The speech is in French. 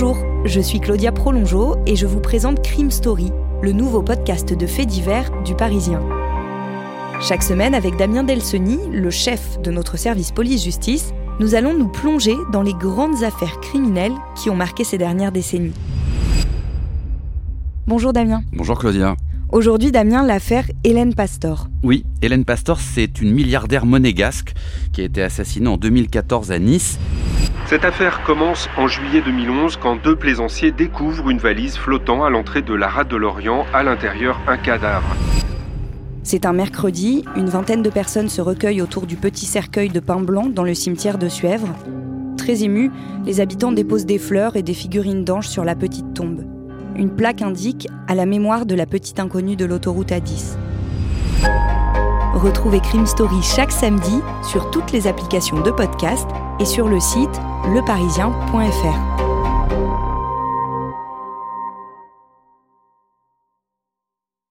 Bonjour, je suis Claudia Prolongeau et je vous présente Crime Story, le nouveau podcast de faits divers du Parisien. Chaque semaine, avec Damien Delseny, le chef de notre service police-justice, nous allons nous plonger dans les grandes affaires criminelles qui ont marqué ces dernières décennies. Bonjour Damien. Bonjour Claudia. Aujourd'hui, Damien, l'affaire Hélène Pastor. Oui, Hélène Pastor, c'est une milliardaire monégasque qui a été assassinée en 2014 à Nice. Cette affaire commence en juillet 2011 quand deux plaisanciers découvrent une valise flottant à l'entrée de la rade de l'Orient, à l'intérieur un cadavre. C'est un mercredi, une vingtaine de personnes se recueillent autour du petit cercueil de pain blanc dans le cimetière de Suèvre. Très émus, les habitants déposent des fleurs et des figurines d'anges sur la petite tombe. Une plaque indique à la mémoire de la petite inconnue de l'autoroute A10. Retrouvez Crime Story chaque samedi sur toutes les applications de podcast et sur le site leparisien.fr.